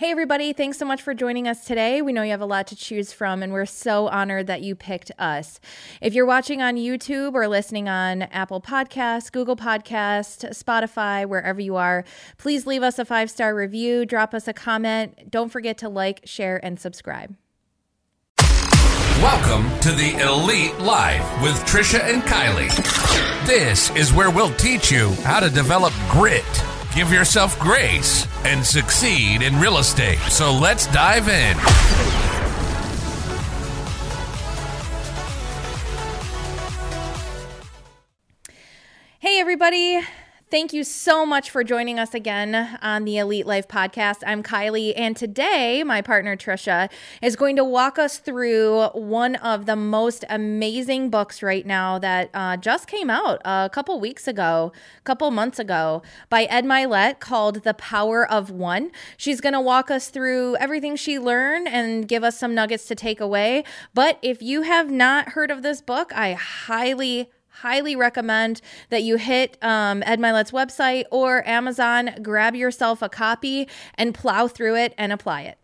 Hey, everybody, thanks so much for joining us today. We know you have a lot to choose from, and we're so honored that you picked us. If you're watching on YouTube or listening on Apple Podcasts, Google Podcast, Spotify, wherever you are, please leave us a five star review, drop us a comment. Don't forget to like, share, and subscribe. Welcome to the Elite Life with Trisha and Kylee. This is where we'll teach you how to develop grit, give yourself grace, and succeed in real estate. So let's dive in. Hey, everybody. Thank you so much for joining us again on the Elite Life podcast. I'm Kylee, and today my partner Trisha is going to walk us through one of the most amazing books right now that uh, just came out a couple weeks ago, a couple months ago, by Ed Mylett called The Power of One. She's going to walk us through everything she learned and give us some nuggets to take away. But if you have not heard of this book, I highly, highly recommend that you hit um, Ed Mylett's website or Amazon, grab yourself a copy, and plow through it and apply it.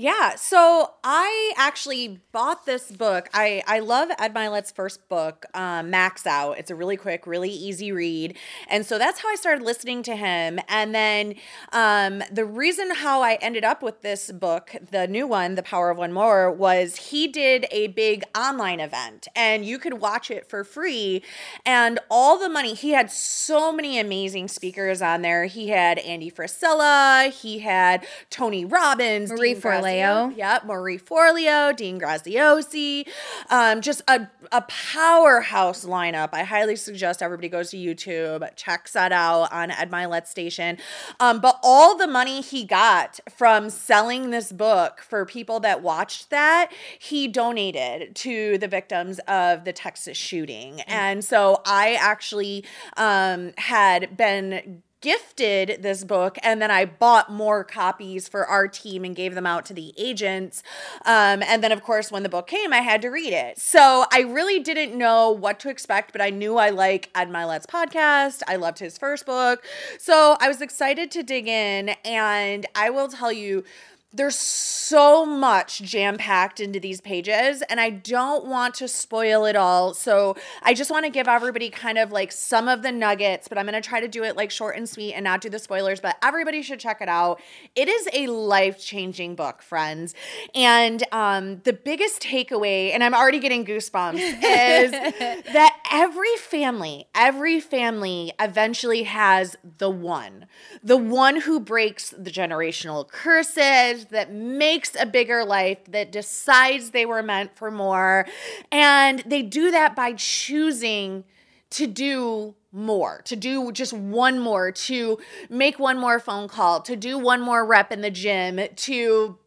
Yeah, so I actually bought this book. I, I love Ed Mylett's first book, um, Max Out. It's a really quick, really easy read. And so that's how I started listening to him. And then um, the reason how I ended up with this book, the new one, The Power of One More, was he did a big online event and you could watch it for free. And all the money, he had so many amazing speakers on there. He had Andy Frisella, he had Tony Robbins, Marie Dean Forleo. Yep, Marie Forleo, Dean Graziosi, um, just a, a powerhouse lineup. I highly suggest everybody goes to YouTube, checks that out on Ed Mylett's station. Um, but all the money he got from selling this book for people that watched that, he donated to the victims of the Texas shooting. And so I actually um, had been gifted this book and then I bought more copies for our team and gave them out to the agents. Um, and then, of course, when the book came, I had to read it. So I really didn't know what to expect, but I knew I like Ed Mylett's podcast. I loved his first book. So I was excited to dig in. And I will tell you, there's so much jam packed into these pages, and I don't want to spoil it all. So I just want to give everybody kind of like some of the nuggets, but I'm going to try to do it like short and sweet and not do the spoilers. But everybody should check it out. It is a life changing book, friends. And um, the biggest takeaway, and I'm already getting goosebumps, is that every family, every family eventually has the one, the one who breaks the generational curses that makes a bigger life, that decides they were meant for more. And they do that by choosing to do more, to do just one more, to make one more phone call, to do one more rep in the gym, to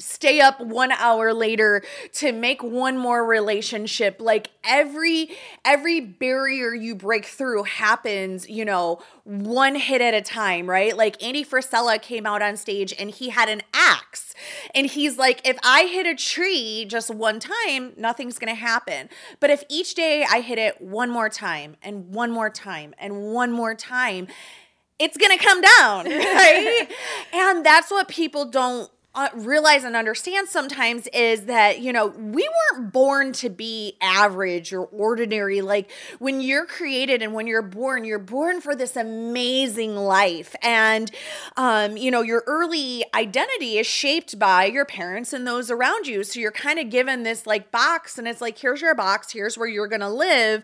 stay up one hour later to make one more relationship. Like every every barrier you break through happens you know one hit at a time right? Like andy frisella came out on stage and he had an axe. And he's like if i hit a tree just one time nothing's gonna happen. But if each day i hit it one more time and one more time and one more time it's gonna come down right? And that's what people don't uh, realize and understand sometimes is that you know we weren't born to be average or ordinary. Like when you're created and when you're born you're born for this amazing life. And um, you know your early identity is shaped by your parents and those around you. So you're kind of given this like box and it's like here's your box here's where you're gonna live.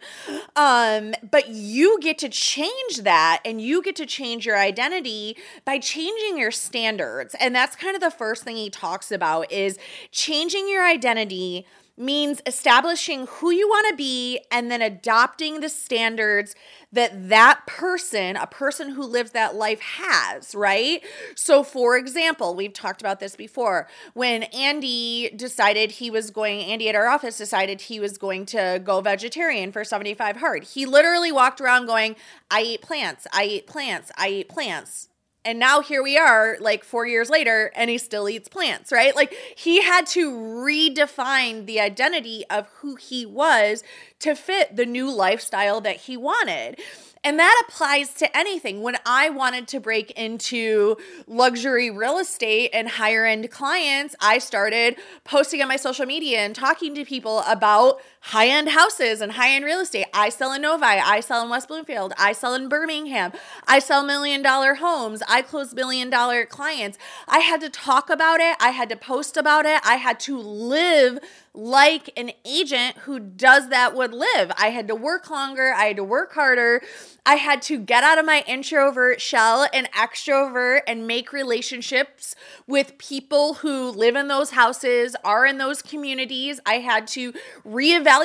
Um, but you get to change that and you get to change your identity by changing your standards. And that's kind of the first thing he talks about is changing your identity means establishing who you want to be and then adopting the standards that that person, a person who lives that life has, right? So for example, we've talked about this before. When Andy decided he was going Andy at our office decided he was going to go vegetarian for 75 hard. He literally walked around going, "I eat plants. I eat plants. I eat plants." And now here we are, like four years later, and he still eats plants, right? Like he had to redefine the identity of who he was to fit the new lifestyle that he wanted. And that applies to anything. When I wanted to break into luxury real estate and higher end clients, I started posting on my social media and talking to people about high end houses and high end real estate. I sell in Novi, I sell in West Bloomfield, I sell in Birmingham, I sell million dollar homes, I close million dollar clients. I had to talk about it, I had to post about it, I had to live like an agent who does that would live. I had to work longer, I had to work harder. I had to get out of my introvert shell and extrovert and make relationships with people who live in those houses, are in those communities. I had to reevaluate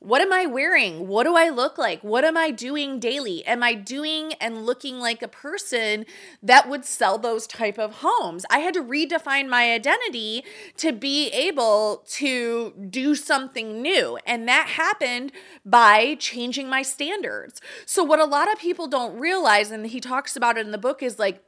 what am I wearing? What do I look like? What am I doing daily? Am I doing and looking like a person that would sell those type of homes? I had to redefine my identity to be able to do something new. And that happened by changing my standards. So what a lot of people don't realize and he talks about it in the book is like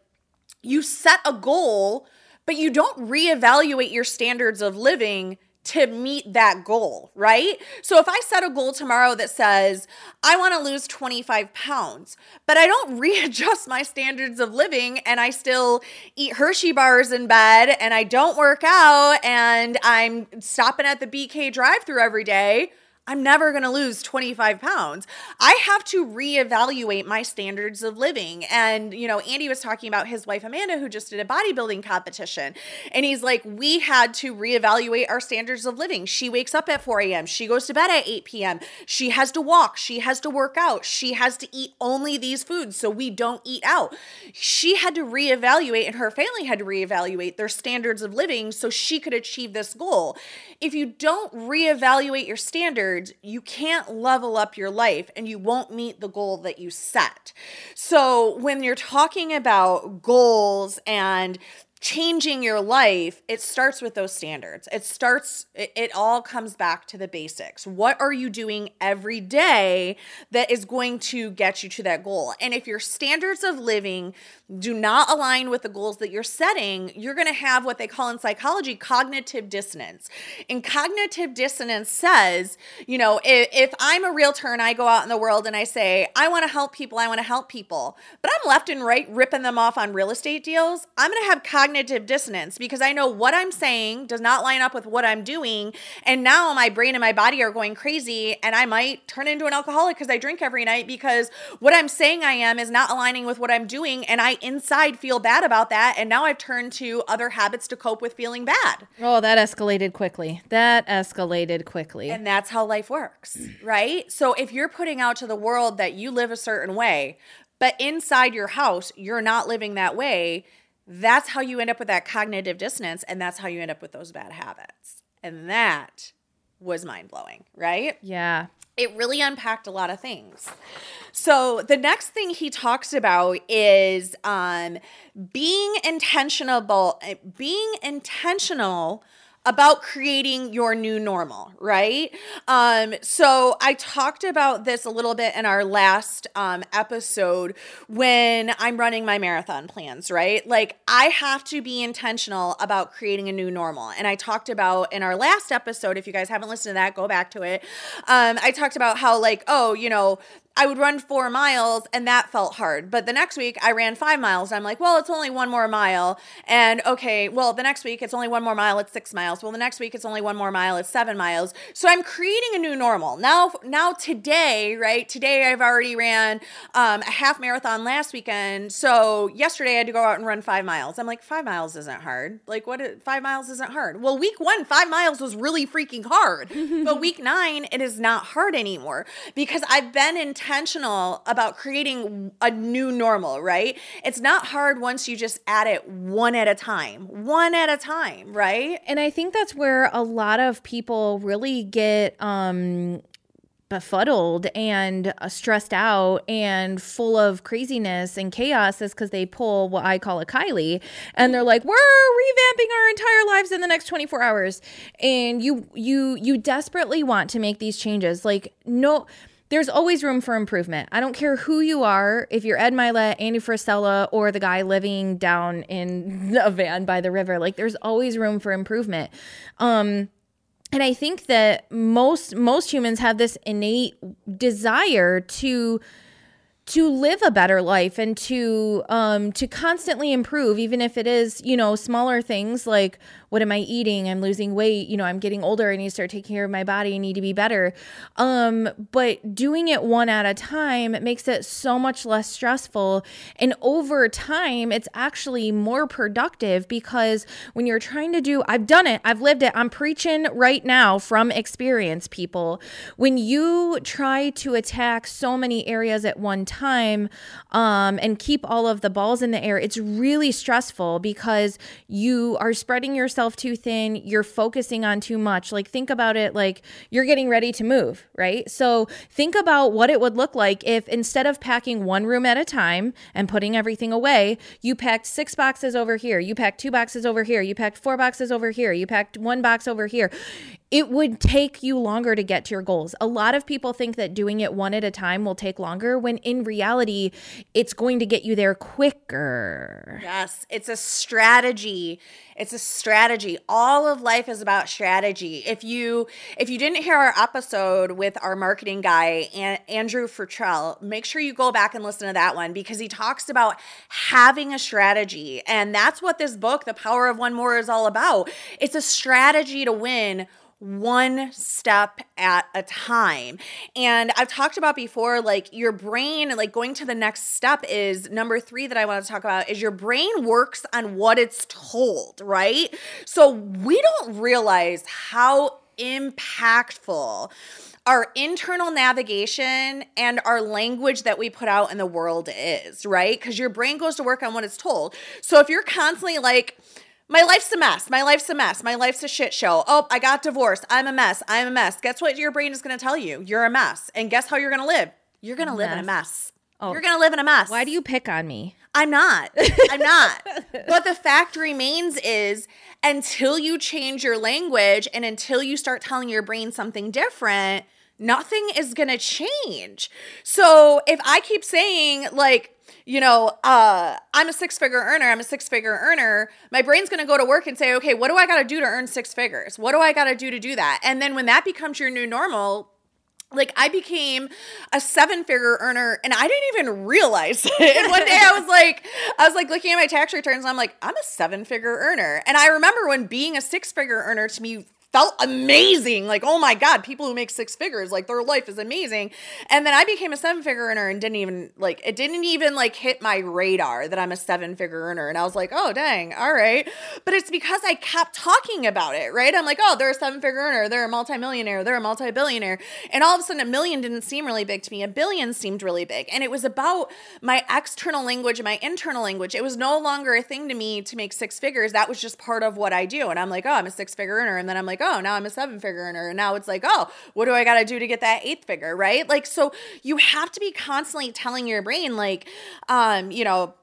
you set a goal but you don't reevaluate your standards of living to meet that goal, right? So if I set a goal tomorrow that says, I want to lose 25 pounds, but I don't readjust my standards of living and I still eat Hershey bars in bed and I don't work out and I'm stopping at the BK drive through every day, I'm never going to lose 25 pounds. I have to reevaluate my standards of living. And, you know, Andy was talking about his wife, Amanda, who just did a bodybuilding competition. And he's like, we had to reevaluate our standards of living. She wakes up at 4 a.m., she goes to bed at 8 p.m., she has to walk, she has to work out, she has to eat only these foods so we don't eat out. She had to reevaluate, and her family had to reevaluate their standards of living so she could achieve this goal. If you don't reevaluate your standards, you can't level up your life and you won't meet the goal that you set. So, when you're talking about goals and changing your life, it starts with those standards. It starts, it, it, all comes back to the basics. What are you doing every day that is going to get you to that goal? And if your standards of living do not align with the goals that you're setting, you're going to have what they call in psychology cognitive dissonance. And cognitive dissonance says, you know, if, if I'm a realtor and I go out in the world and I say, I want to help people, I want to help people, but I'm left and right ripping them off on real estate deals, I'm going to have cognitive dissonance because I know what I'm saying does not line up with what I'm doing. And now my brain and my body are going crazy and I might turn into an alcoholic because I drink every night because what I'm saying I am is not aligning with what I'm doing. And I inside feel bad about that. And now I've turned to other habits to cope with feeling bad. Oh, that escalated quickly. That escalated quickly. And that's how life works, right? So if you're putting out to the world that you live a certain way, but inside your house, you're not living that way, that's how you end up with that cognitive dissonance. And that's how you end up with those bad habits. And that was mind blowing, right? Yeah it really unpacked a lot of things. So the next thing he talks about is um, being intentional, being intentional about creating your new normal, right? Um, so I talked about this a little bit in our last um, episode when I'm running my marathon plans, right? Like I have to be intentional about creating a new normal. And I talked about in our last episode, if you guys haven't listened to that, go back to it. Um, I talked about how, like, oh, you know, I would run four miles and that felt hard. But the next week I ran five miles. and I'm like, well, it's only one more mile. And okay, well, the next week it's only one more mile, it's six miles. Well, the next week it's only one more mile, it's seven miles. So I'm creating a new normal. Now, now today, right? Today I've already ran um, a half marathon last weekend. So yesterday I had to go out and run five miles. I'm like, five miles isn't hard. Like, what? Five miles isn't hard. Well, week one, five miles was really freaking hard. but week nine, it is not hard anymore because I've been in intentional about creating a new normal, right? It's not hard once you just add it one at a time, one at a time, right? And I think that's where a lot of people really get um befuddled and uh, stressed out and full of craziness and chaos is because they pull what I call a Kylee and they're like, we're revamping our entire lives in the next 24 hours. And you you you desperately want to make these changes. Like, no there's always room for improvement. I don't care who you are, if you're Ed Mylett, Andy Frisella, or the guy living down in a van by the river, like there's always room for improvement. Um, and I think that most most humans have this innate desire to to live a better life and to um to constantly improve even if it is you know smaller things like what am i eating? I'm losing weight. You know i'm getting older. I need to start taking care of my body. I need to be better. Um but doing it one at a time makes it so much less stressful. And over time it's actually more productive because when you're trying to do i've done it. I've lived it. I'm preaching right now from experience people. When you try to attack so many areas at one time um, and keep all of the balls in the air, it's really stressful because you are spreading yourself too thin. You're focusing on too much. Like, think about it like you're getting ready to move, right? So, think about what it would look like if instead of packing one room at a time and putting everything away, you packed six boxes over here, you packed two boxes over here, you packed four boxes over here, you packed one box over here it would take you longer to get to your goals. A lot of people think that doing it one at a time will take longer when in reality, it's going to get you there quicker. Yes, it's a strategy. It's a strategy. All of life is about strategy. If you if you didn't hear our episode with our marketing guy Andrew Futrell, make sure you go back and listen to that one because he talks about having a strategy. And that's what this book, The Power of One More is all about. It's a strategy to win one step at a time. And I've talked about before, like your brain, like going to the next step is number three that I want to talk about is your brain works on what it's told, right? So we don't realize how impactful our internal navigation and our language that we put out in the world is, right? Because your brain goes to work on what it's told. So if you're constantly like, my life's a mess. My life's a mess. My life's a shit show. Oh, I got divorced. I'm a mess. I'm a mess. Guess what your brain is going to tell you? You're a mess. And guess how you're going to live? You're going to live in a mess. Oh. You're going to live in a mess. Why do you pick on me? I'm not. I'm not. but the fact remains is until you change your language and until you start telling your brain something different, nothing is going to change. So if I keep saying, like, you know, uh, I'm a six figure earner, I'm a six figure earner, my brain's gonna go to work and say, okay, what do I gotta do to earn six figures? What do I gotta do to do that? And then when that becomes your new normal, like I became a seven figure earner and I didn't even realize it. And one day I was like, I was like looking at my tax returns and I'm like, I'm a seven figure earner. And I remember when being a six figure earner to me felt amazing. Like, oh my God, people who make six figures, like their life is amazing. And then I became a seven figure earner and didn't even like it didn't even like hit my radar that I'm a seven figure earner. And I was like, oh dang, all right. But it's because I kept talking about it, right? I'm like, oh, they're a seven figure earner, they're a multimillionaire, they're a multi-billionaire. And all of a sudden a million didn't seem really big to me. A billion seemed really big. And it was about my external language and my internal language. It was no longer a thing to me to make six figures. That was just part of what I do. And I'm like, oh, I'm a six figure earner. And then I'm like, oh, now I'm a seven figure earner. And now it's like, oh, what do I got to do to get that eighth figure? Right. Like, so you have to be constantly telling your brain, like, um, you know,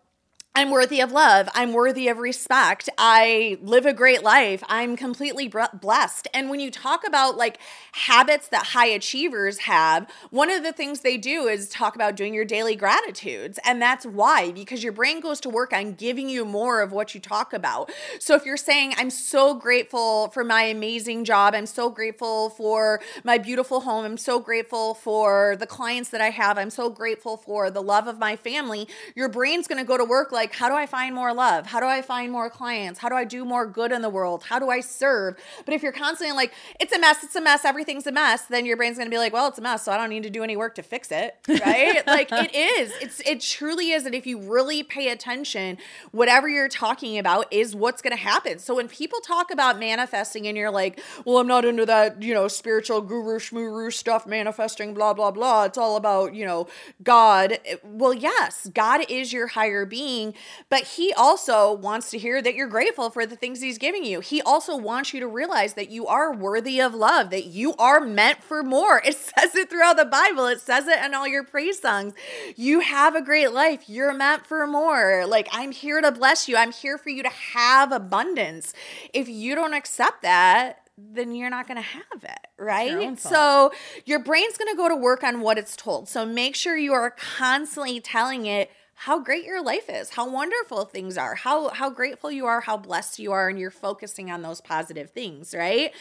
I'm worthy of love. I'm worthy of respect. I live a great life. I'm completely blessed. And when you talk about like habits that high achievers have, one of the things they do is talk about doing your daily gratitudes. And that's why, because your brain goes to work on giving you more of what you talk about. So if you're saying, I'm so grateful for my amazing job, I'm so grateful for my beautiful home, I'm so grateful for the clients that I have, I'm so grateful for the love of my family, your brain's going to go to work like, how do I find more love? How do I find more clients? How do I do more good in the world? How do I serve? But if you're constantly like, it's a mess, it's a mess, everything's a mess, then your brain's gonna be like, well, it's a mess, so I don't need to do any work to fix it. Right? like it is. It's it truly is. And if you really pay attention, whatever you're talking about is what's gonna happen. So when people talk about manifesting and you're like, well, I'm not into that, you know, spiritual guru shmuru stuff, manifesting, blah, blah, blah. It's all about, you know, God. Eh, well, yes, God is your higher being but he also wants to hear that you're grateful for the things he's giving you. He also wants you to realize that you are worthy of love, that you are meant for more. It says it throughout the Bible, it says it in all your praise songs. You have a great life. You're meant for more. Like, I'm here to bless you. I'm here for you to have abundance. If you don't accept that, then you're not going to have it, right? So your brain's going to go to work on what it's told. So make sure you are constantly telling it how great your life is, how wonderful things are, how how grateful you are, how blessed you are and you're focusing on those positive things, right?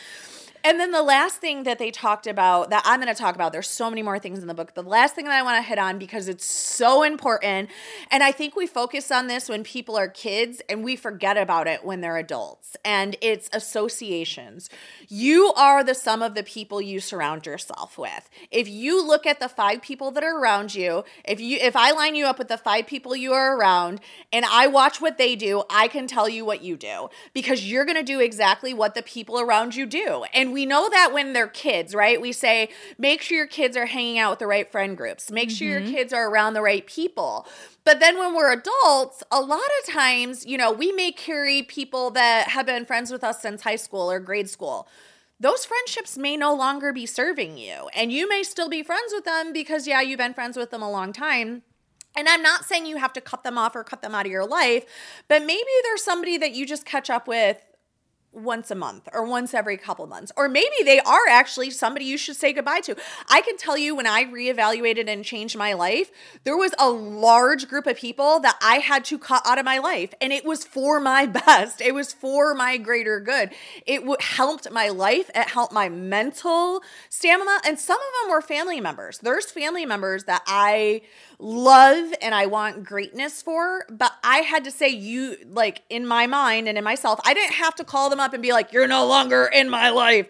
And then the last thing that they talked about that I'm going to talk about, there's so many more things in the book. The last thing that I want to hit on because it's so important. And I think we focus on this when people are kids and we forget about it when they're adults. And it's associations. You are the sum of the people you surround yourself with. If you look at the five people that are around you, if you if I line you up with the five people you are around and I watch what they do, I can tell you what you do because you're going to do exactly what the people around you do. And we know that when they're kids, right? We say make sure your kids are hanging out with the right friend groups. Make sure your mm-hmm. kids are around the right people. But then when we're adults, a lot of times, you know, we may carry people that have been friends with us since high school or grade school those friendships may no longer be serving you. And you may still be friends with them because, yeah, you've been friends with them a long time. And I'm not saying you have to cut them off or cut them out of your life, but maybe there's somebody that you just catch up with once a month or once every couple months. Or maybe they are actually somebody you should say goodbye to. I can tell you when I reevaluated and changed my life, there was a large group of people that I had to cut out of my life. And it was for my best, it was for my greater good. It w- helped my life, it helped my mental stamina. And some of them were family members. There's family members that I love and I want greatness for, but I had to say, you, like in my mind and in myself, I didn't have to call them up and be like, you're no longer in my life.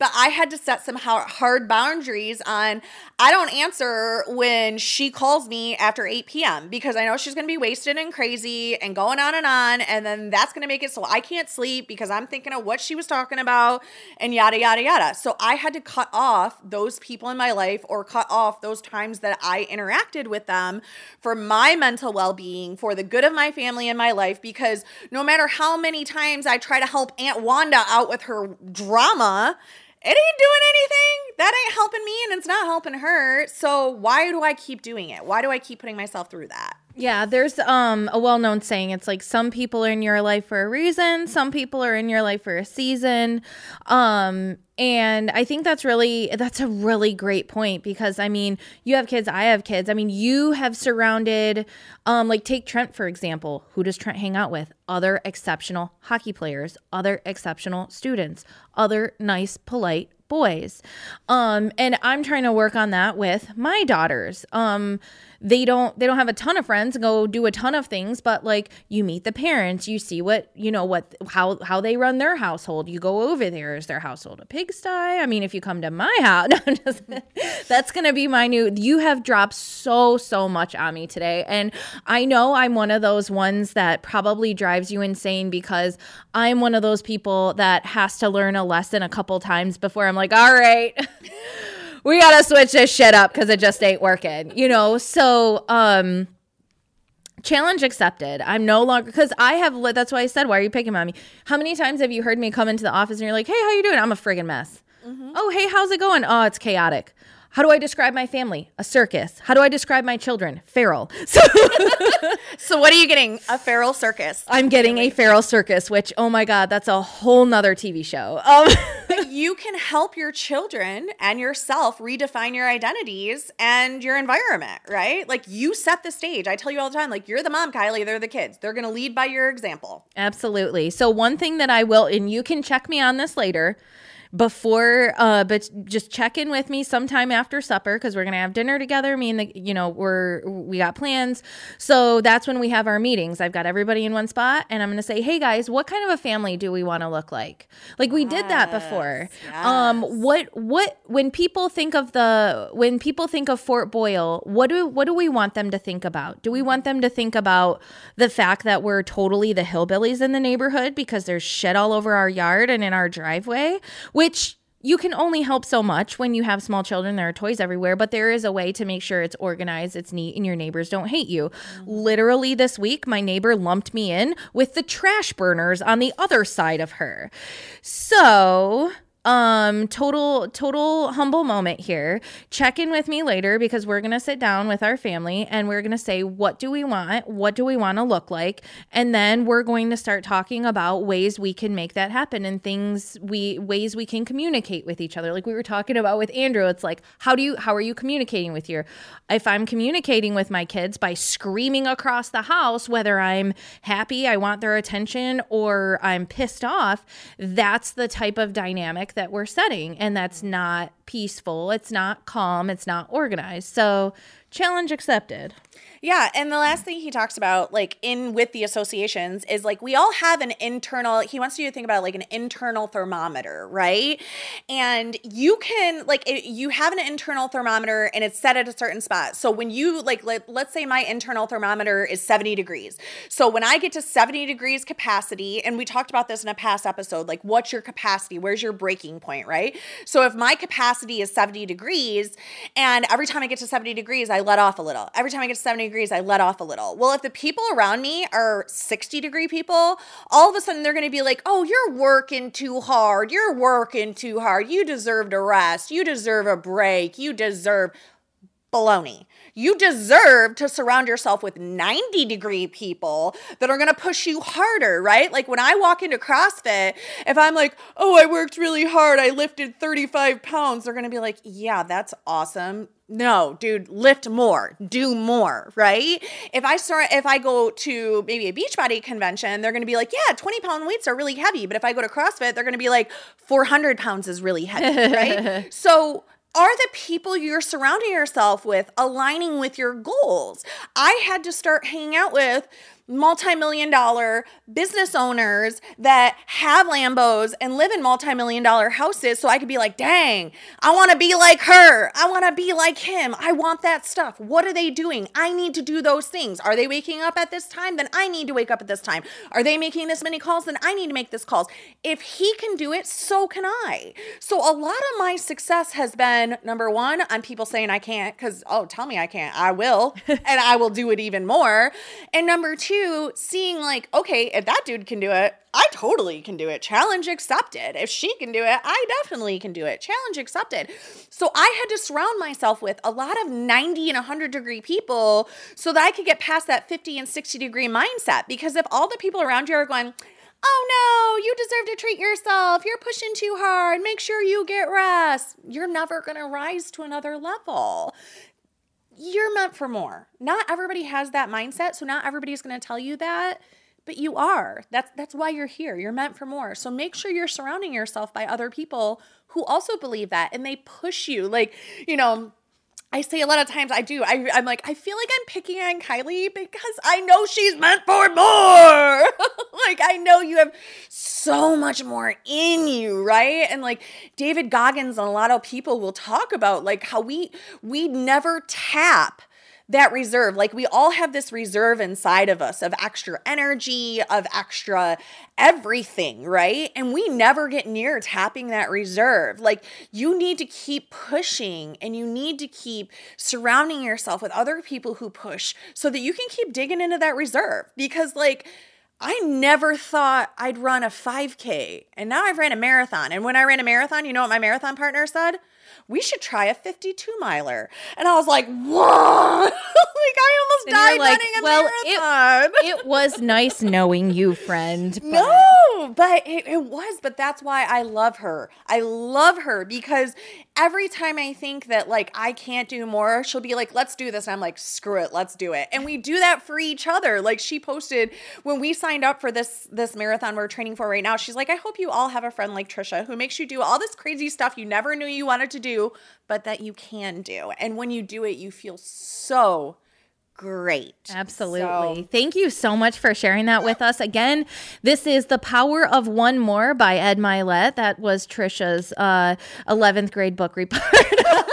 But I had to set some hard boundaries on I don't answer when she calls me after 8 p.m. because I know she's going to be wasted and crazy and going on and on. And then that's going to make it so I can't sleep because I'm thinking of what she was talking about and yada, yada, yada. So I had to cut off those people in my life or cut off those times that I interacted with them for my mental well being, for the good of my family and my life. Because no matter how many times I try to help Aunt Wanda out with her drama, it ain't doing anything. That ain't helping me and it's not helping her. So why do I keep doing it? Why do I keep putting myself through that? Yeah, there's um a well-known saying. It's like some people are in your life for a reason, some people are in your life for a season. Um and I think that's really that's a really great point because I mean, you have kids, I have kids. I mean, you have surrounded um like take Trent for example. Who does Trent hang out with? Other exceptional hockey players, other exceptional students, other nice, polite boys. Um and I'm trying to work on that with my daughters. Um they don't they don't have a ton of friends and go do a ton of things but like you meet the parents you see what you know what how how they run their household. You go over there is their household a pigsty? I mean if you come to my house that's gonna be my new you have dropped so so much on me today. And i know i'm one of those ones that probably drives you insane because i'm one of those people that has to learn a lesson a couple times before i'm like all right we gotta switch this shit up because it just ain't working, you know? So, um, challenge accepted. I'm no longer because I have. That's why I said, "Why are you picking on me?" How many times have you heard me come into the office and you're like, "Hey, how you doing?" I'm a friggin' mess. Mm-hmm. Oh, hey, how's it going? Oh, it's chaotic. How do I describe my family? A circus. How do I describe my children? Feral. So, so what are you getting? A feral circus. I'm getting a feral circus, which, oh my God, that's a whole nother TV show. Um, you can help your children and yourself redefine your identities and your environment, right? Like you set the stage. I tell you all the time, like you're the mom, Kylee, they're the kids. They're going to lead by your example. Absolutely. So, one thing that I will, and you can check me on this later before uh but just check in with me sometime after supper because we're gonna have dinner together me and the you know we're we got plans. So that's when we have our meetings. I've got everybody in one spot and i'm gonna say hey guys what kind of a family do we want to look like? Like we yes, did that before. yes. um what what when people think of the when people think of fort boyle what do what do we want them to think about? Do we want them to think about the fact that we're totally the hillbillies in the neighborhood because there's shit all over our yard and in our driveway which you can only help so much when you have small children. There are toys everywhere, but there is a way to make sure it's organized, it's neat, and your neighbors don't hate you. Mm-hmm. Literally, this week, my neighbor lumped me in with the trash burners on the other side of her. So um total total humble moment here. Check in with me later because we're going to sit down with our family and we're going to say what do we want? What do we want to look like? And then we're going to start talking about ways we can make that happen and things we ways we can communicate with each other. Like we were talking about with Andrew it's like how do you how are you communicating with your if I'm communicating with my kids by screaming across the house whether I'm happy I want their attention or I'm pissed off that's the type of dynamic dynamic that we're setting, and that's not peaceful. It's not calm. It's not organized. So, challenge accepted. Yeah, and the last thing he talks about, like in with the associations, is like we all have an internal. He wants you to think about like an internal thermometer, right? And you can like it, you have an internal thermometer, and it's set at a certain spot. So when you like, let, let's say my internal thermometer is seventy degrees. So when I get to seventy degrees capacity, and we talked about this in a past episode, like what's your capacity? Where's your breaking point, right? So if my capacity is seventy degrees, and every time I get to seventy degrees, I let off a little. Every time I get to seventy degrees, I let off a little. Well, if the people around me are 60 degree people, all of a sudden they're going to be like, oh, you're working too hard. You're working too hard. You deserve to rest. You deserve a break. You deserve baloney. You deserve to surround yourself with 90 degree people that are going to push you harder, right? Like when I walk into CrossFit, if I'm like, oh, I worked really hard, I lifted 35 pounds, they're going to be like, yeah, that's awesome. No, dude, lift more, do more, right? If I start, if I go to maybe a Beachbody convention, they're gonna be like, yeah, 20 pound weights are really heavy. But if I go to CrossFit, they're gonna be like, 400 pounds is really heavy, right? so are the people you're surrounding yourself with aligning with your goals? I had to start hanging out with multi-million dollar business owners that have Lambos and live in multi-million dollar houses so I could be like, "Dang, I want to be like her. I want to be like him. I want that stuff. What are they doing? I need to do those things. Are they waking up at this time? Then I need to wake up at this time. Are they making this many calls? Then I need to make this calls. If he can do it, so can I. So a lot of my success has been number 1 on people saying I can't cuz oh, tell me I can't. I will and I will do it even more. And number 2, seeing like, okay, if that dude can do it, I totally can do it. Challenge accepted. If she can do it, I definitely can do it. Challenge accepted. So I had to surround myself with a lot of 90 and 100 degree people so that I could get past that 50 and 60 degree mindset. Because if all the people around you are going, oh no, you deserve to treat yourself. You're pushing too hard. Make sure you get rest. You're never going to rise to another level you're meant for more. Not everybody has that mindset, so not everybody's going to tell you that, but you are. That's that's why you're here. You're meant for more. So make sure you're surrounding yourself by other people who also believe that and they push you. Like, you know, I say a lot of times I do. I, I'm like, I feel like I'm picking on Kylee because I know she's meant for more. like, I know you have so much more in you, right? And like David Goggins and a lot of people will talk about like how we we never tap that reserve. Like we all have this reserve inside of us of extra energy, of extra everything, right? And we never get near tapping that reserve. Like you need to keep pushing and you need to keep surrounding yourself with other people who push so that you can keep digging into that reserve because like I never thought I'd run a 5K and now I've ran a marathon. And when I ran a marathon, you know what my marathon partner said? We should try a 52 miler. And I was like, whoa. like I almost and died like, running a well, marathon. It, it was nice knowing you, friend. But. No, but it, it was. But that's why I love her. I love her because every time I think that like I can't do more, she'll be like, let's do this. And I'm like, screw it, let's do it. And we do that for each other. Like she posted when we signed up for this this marathon we're training for right now, she's like, I hope you all have a friend like Trisha who makes you do all this crazy stuff you never knew you wanted to do, but that you can do. And when you do it, you feel so great. Absolutely. So. Thank you so much for sharing that with us. Again, this is The Power of One More by Ed Mylett. That was Trisha's uh, 11th grade book report.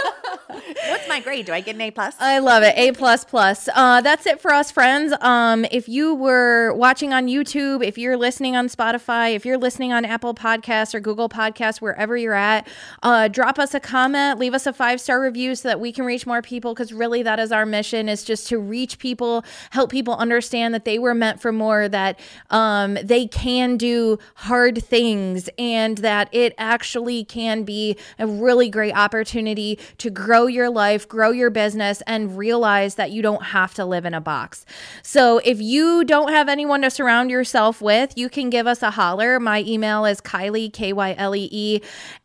My grade? Do I get an A plus? I love it. A plus plus. Uh, that's it for us, friends. Um, if you were watching on YouTube, if you're listening on Spotify, if you're listening on Apple Podcasts or Google Podcasts, wherever you're at, uh, drop us a comment, leave us a five star review so that we can reach more people. Because really, that is our mission: is just to reach people, help people understand that they were meant for more, that um, they can do hard things, and that it actually can be a really great opportunity to grow your life, grow your business, and realize that you don't have to live in a box. So if you don't have anyone to surround yourself with, you can give us a holler. My email is Kylee, K Y L E E,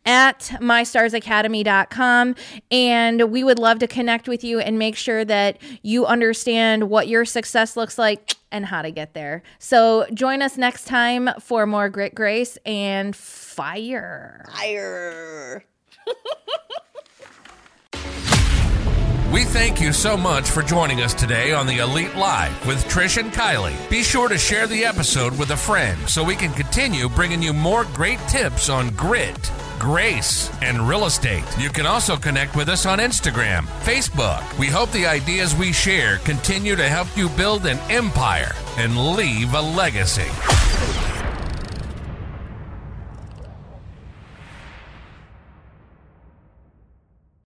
at mystarsacademy.com. And we would love to connect with you and make sure that you understand what your success looks like and how to get there. So join us next time for more grit, grace, and fire. Fire. We thank you so much for joining us today on the Elite Live with Trish and Kylee. Be sure to share the episode with a friend so we can continue bringing you more great tips on grit, grace, and real estate. You can also connect with us on Instagram, Facebook. We hope the ideas we share continue to help you build an empire and leave a legacy.